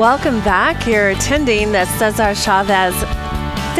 Welcome back. You're attending the Cesar Chavez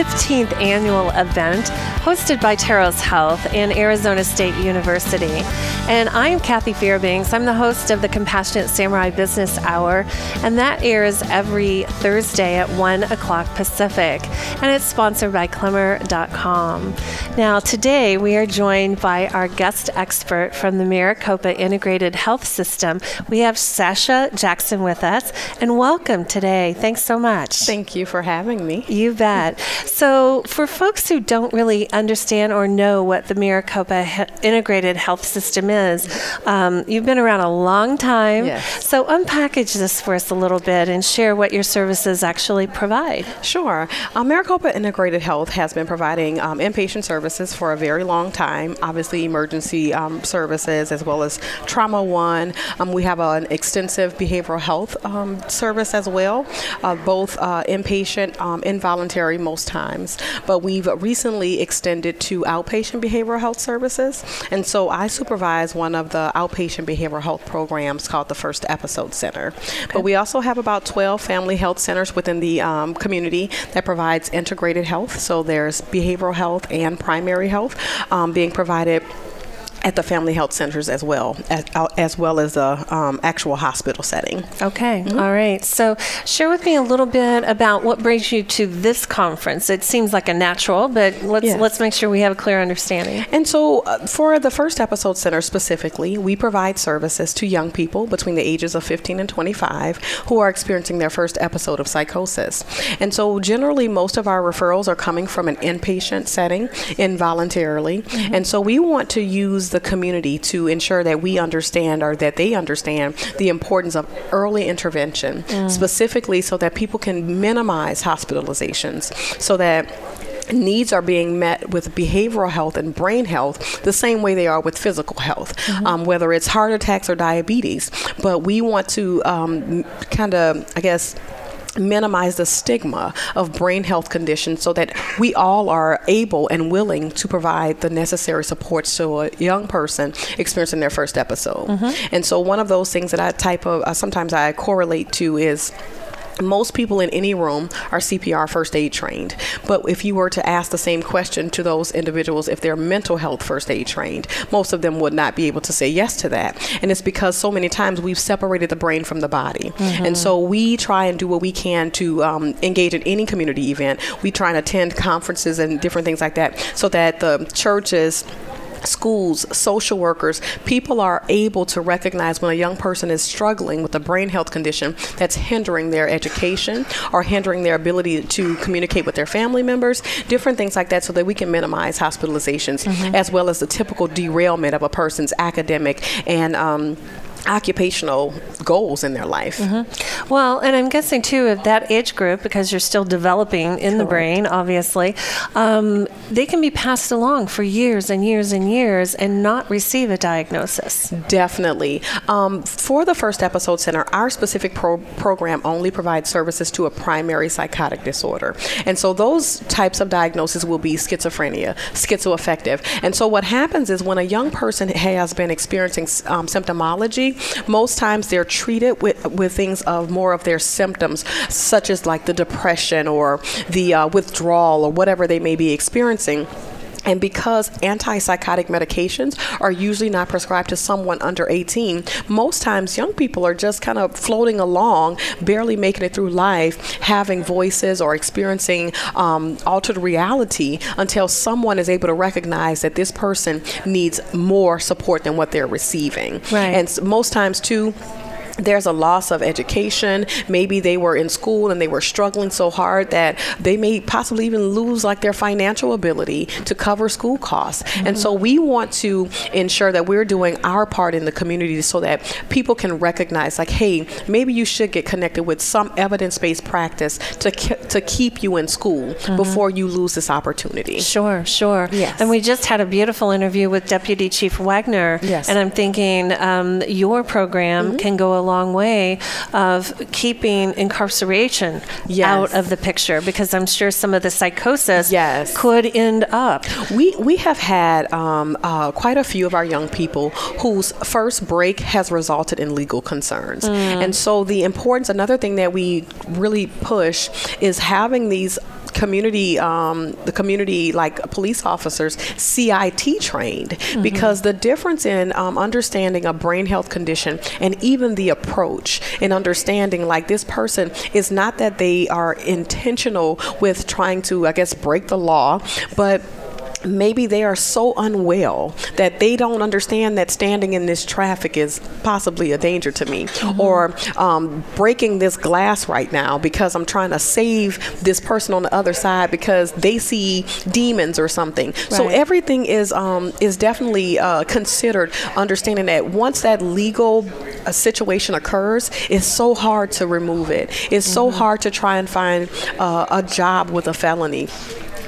15th annual event hosted by Terros Health and Arizona State University. And I'm Kathy Fairbanks. I'm the host of the Compassionate Samurai Business Hour, and that airs every Thursday at 1 o'clock Pacific. And it's sponsored by Klemmer.com. Now, today we are joined by our guest expert from the Maricopa Integrated Health System. We have Sasha Jackson with us, and welcome today. Thanks so much. Thank you for having me. You bet. So, for folks who don't really understand or know what the Maricopa he- Integrated Health System is, um, you've been around a long time. Yes. So, unpackage this for us a little bit and share what your services actually provide. Sure. Um, Maricopa Integrated Health has been providing um, inpatient services for a very long time, obviously, emergency um, services as well as Trauma One. Um, we have an extensive behavioral health um, service as well, uh, both uh, inpatient, um, involuntary most times. But we've recently extended to outpatient behavioral health services. And so I supervise one of the outpatient behavioral health programs called the First Episode Center. But we also have about 12 family health centers within the um, community that provides integrated health. So there's behavioral health and primary health um, being provided at the family health centers as well, as, as well as the um, actual hospital setting. Okay, all right. So, share with me a little bit about what brings you to this conference. It seems like a natural, but let's Yes. let's make sure we have a clear understanding. And so, uh, for the First Episode Center specifically, we provide services to young people between the ages of 15 and 25 who are experiencing their first episode of psychosis. And so, generally, most of our referrals are coming from an inpatient setting, involuntarily. And so, we want to use the community to ensure that we understand or that they understand the importance of early intervention, specifically so that people can minimize hospitalizations, so that needs are being met with behavioral health and brain health the same way they are with physical health, um, whether it's heart attacks or diabetes. But we want to um, kind of, I guess, minimize the stigma of brain health conditions so that we all are able and willing to provide the necessary supports to a young person experiencing their first episode. And so one of those things that I type of uh, sometimes I correlate to is most people in any room are CPR first aid trained. But if you were to ask the same question to those individuals if they're mental health first aid trained, most of them would not be able to say yes to that. And it's because so many times we've separated the brain from the body. And so we try and do what we can to um, engage in any community event. We try and attend conferences and different things like that so that the churches schools, social workers, people are able to recognize when a young person is struggling with a brain health condition that's hindering their education or hindering their ability to communicate with their family members, different things like that, so that we can minimize hospitalizations as well as the typical derailment of a person's academic and um, occupational goals in their life. Well, and I'm guessing too, of that age group, because you're still developing in the brain, obviously, um, they can be passed along for years and years and years and not receive a diagnosis. Definitely. Um, for the First Episode Center, our specific pro- program only provides services to a primary psychotic disorder. And so those types of diagnoses will be schizophrenia, schizoaffective. And so what happens is when a young person has been experiencing um, symptomology, most times they're treated with, with things of more of their symptoms, such as like the depression or the uh, withdrawal or whatever they may be experiencing. And because antipsychotic medications are usually not prescribed to someone under 18, most times young people are just kind of floating along, barely making it through life, having voices or experiencing um, altered reality until someone is able to recognize that this person needs more support than what they're receiving. Right. And most times, too, there's a loss of education. Maybe they were in school and they were struggling so hard that they may possibly even lose like their financial ability to cover school costs. And so we want to ensure that we're doing our part in the community so that people can recognize like, hey, maybe you should get connected with some evidence-based practice to ke- to keep you in school before you lose this opportunity. Sure, sure. Yes. And we just had a beautiful interview with Deputy Chief Wagner. Yes. And I'm thinking um, your program can go a long way of keeping incarceration Yes. out of the picture because I'm sure some of the psychosis Yes. could end up. We we have had um, uh, quite a few of our young people whose first break has resulted in legal concerns, and so the importance. Another thing that we really push is having these community um, the community like police officers CIT trained. Because the difference in um, understanding a brain health condition and even the approach in understanding like this person is not that they are intentional with trying to I guess break the law but maybe they are so unwell that they don't understand that standing in this traffic is possibly a danger to me. Or um, breaking this glass right now because i'm trying to save this person on the other side because they see demons or something. So everything is um, is definitely uh, considered understanding that once that legal uh, situation occurs it's so hard to remove it. It's so hard to try and find uh, a job with a felony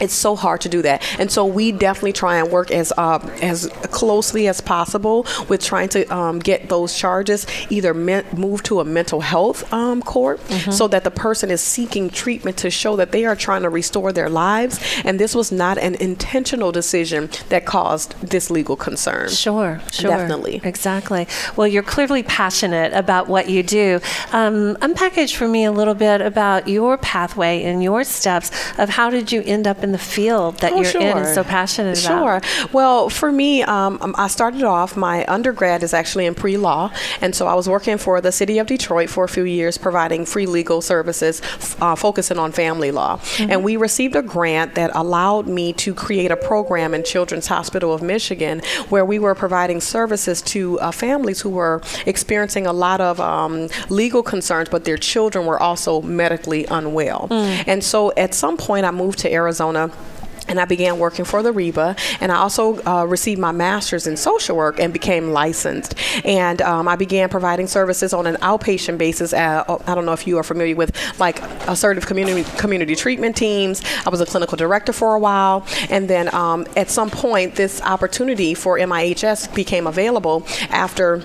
it's so hard to do that, and so we definitely try and work as uh, as closely as possible with trying to um, get those charges either men- moved to a mental health um, court, so that the person is seeking treatment to show that they are trying to restore their lives, and this was not an intentional decision that caused this legal concern. Sure, sure. Definitely. Exactly. Well, you're clearly passionate about what you do. Um, unpackage for me a little bit about your pathway and your steps of how did you end up in the field that Oh, you're in and so passionate about? Sure. Well, for me, um, um, I started off, my undergrad is actually in pre law. And so I was working for the city of Detroit for a few years, providing free legal services, uh, focusing on family law. And we received a grant that allowed me to create a program in Children's Hospital of Michigan where we were providing services to uh, families who were experiencing a lot of um, legal concerns, but their children were also medically unwell. And so at some point, I moved to Arizona and I began working for the RBHA, and I also uh, received my master's in social work and became licensed. And um, I began providing services on an outpatient basis. Uh, I don't know if you are familiar with like assertive community community treatment teams. I was a clinical director for a while, and then um, at some point, this opportunity for MIHS became available after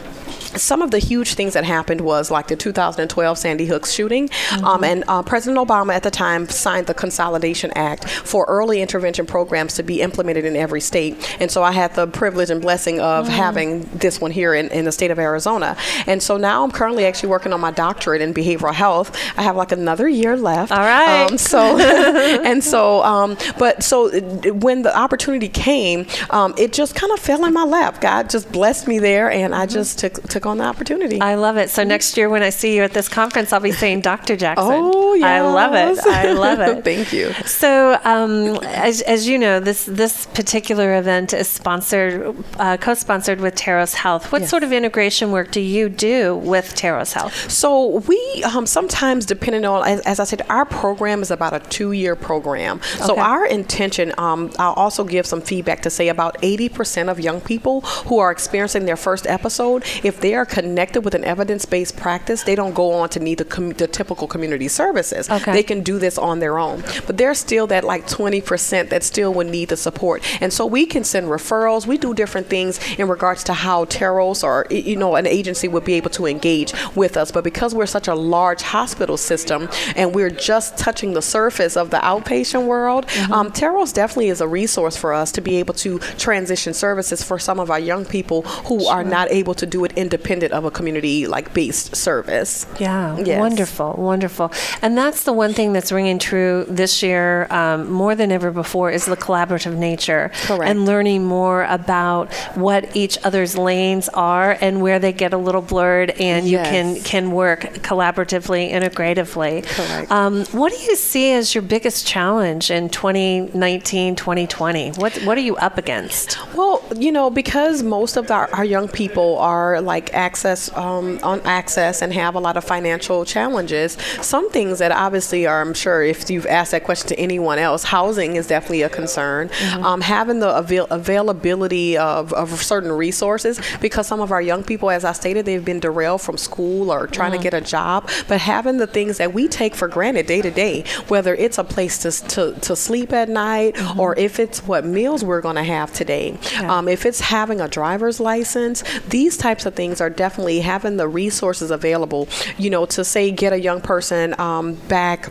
some of the huge things that happened was like the 2012 Sandy Hook shooting, um, and uh, President Obama at the time signed the Consolidation Act for early intervention programs to be implemented in every state. And so I had the privilege and blessing of having this one here in, in the state of Arizona. And so now I'm currently actually working on my doctorate in behavioral health. I have like another year left. All right. Um, so and so, um, but so when the opportunity came, um, it just kind of fell in my lap. God just blessed me there, and I just took took on the opportunity. I love it. So next year when I see you at this conference, I'll be saying Dr. Jackson. Oh, yeah. I love it. I love it. Thank you. So, um, as, as you know, this this particular event is sponsored, uh, co-sponsored with Terros Health. What Yes. sort of integration work do you do with Terros Health? So we um, sometimes, depending on, as, as I said, our program is about a two-year program. So Okay. our intention, um, I'll also give some feedback to say about 80% of young people who are experiencing their first episode, if they are connected with an evidence-based practice, they don't go on to need the, com- the typical community services. Okay. They can do this on their own. But there's still that like 20% that still would need the support. And so we can send referrals. We do different things in regards to how Terros or, you know, an agency would be able to engage with us. But because we're such a large hospital system and we're just touching the surface of the outpatient world, um, Terros definitely is a resource for us to be able to transition services for some of our young people who are not able to do it independent of a community like based service. Yeah, Yes. wonderful, wonderful. And that's the one thing that's ringing true this year um, more than ever before is the collaborative nature Correct. and learning more about what each other's lanes are and where they get a little blurred, and you can can work collaboratively, integratively. Correct. Um, what do you see as your biggest challenge in 2019, 2020? What what are you up against? Well, you know, because most of our, our young people are like access um, on access and have a lot of financial challenges. Some things that obviously are, I'm sure, if you've asked that question to anyone else, housing is definitely a concern. Um, having the avail- availability of, of certain resources, because some of our young people, as I stated, they've been derailed from school or trying to get a job. But having the things that we take for granted day to day, whether it's a place to, to, to sleep at night or if it's what meals we're going to have today, Yeah. um, if it's having a driver's license, these types of things are definitely having the resources available, you know, to say get a young person um, back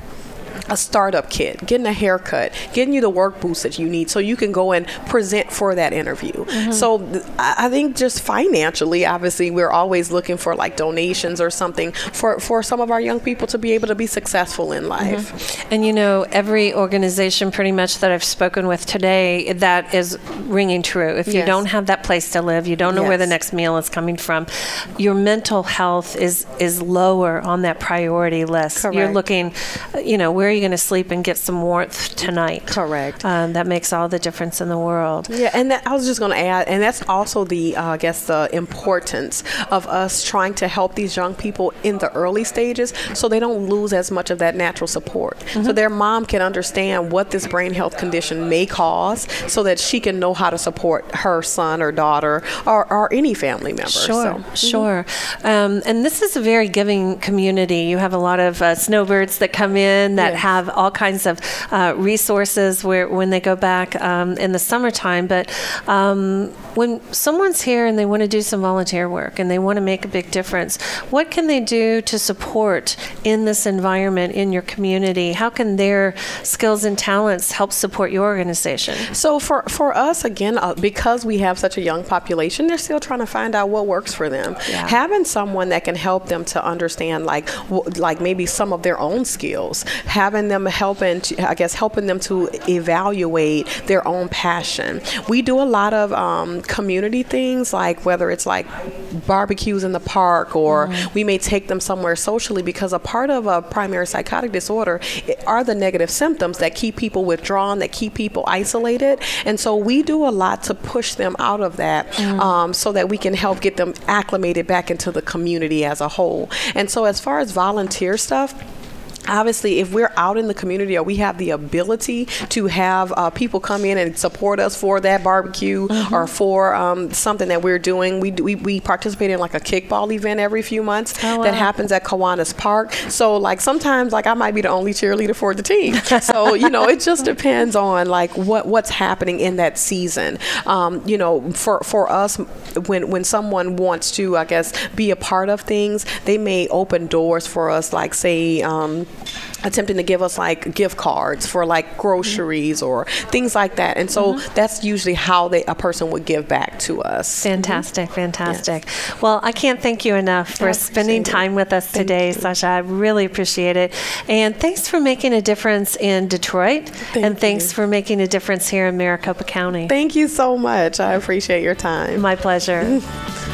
a startup kit, getting a haircut, getting you the work boots that you need so you can go and present for that interview. Mm-hmm. So I think just financially, obviously, we're always looking for like donations or something for, for some of our young people to be able to be successful in life. Mm-hmm. And you know, every organization pretty much that I've spoken with today, that is ringing true. If yes. you don't have that place to live, you don't know yes. where the next meal is coming from, your mental health is, is lower on that priority list. Correct. You're looking, you know, where you going to sleep and get some warmth tonight? Correct. Um, that makes all the difference in the world. Yeah, and that, I was just going to add, and that's also the, uh, I guess, the importance of us trying to help these young people in the early stages so they don't lose as much of that natural support. Mm-hmm. So their mom can understand what this brain health condition may cause so that she can know how to support her son or daughter or, or any family member. Sure, so, mm-hmm. sure. Um, and this is a very giving community. You have a lot of uh, snowbirds that come in that yes. Have all kinds of uh, resources where when they go back um, in the summertime. But um, when someone's here and they want to do some volunteer work and they want to make a big difference, what can they do to support in this environment in your community? How can their skills and talents help support your organization? So for for us again, uh, because we have such a young population, they're still trying to find out what works for them. Yeah. Having someone that can help them to understand like w- like maybe some of their own skills, having them helping to, I guess helping them to evaluate their own passion. We do a lot of um, community things, like whether it's like barbecues in the park or mm-hmm. we may take them somewhere socially because a part of a primary psychotic disorder are the negative symptoms that keep people withdrawn, that keep people isolated. And so we do a lot to push them out of that mm-hmm. um, so that we can help get them acclimated back into the community as a whole. And so as far as volunteer stuff, obviously if we're out in the community or we have the ability to have uh, people come in and support us for that barbecue mm-hmm. or for um, something that we're doing we, we, we participate in like a kickball event every few months oh, wow. that happens at Kiwanis Park so like sometimes like I might be the only cheerleader for the team so you know it just depends on like what what's happening in that season um, you know for for us when when someone wants to I guess be a part of things they may open doors for us like say um, attempting to give us like gift cards for like groceries or things like that. And so mm-hmm. that's usually how they, a person would give back to us. Fantastic, mm-hmm. fantastic. Yes. Well, I can't thank you enough for spending time with us thank today, you. Sasha. I really appreciate it. And thanks for making a difference in Detroit. Thank and thanks for making a difference here in Maricopa County. Thank you so much. I appreciate your time. My pleasure.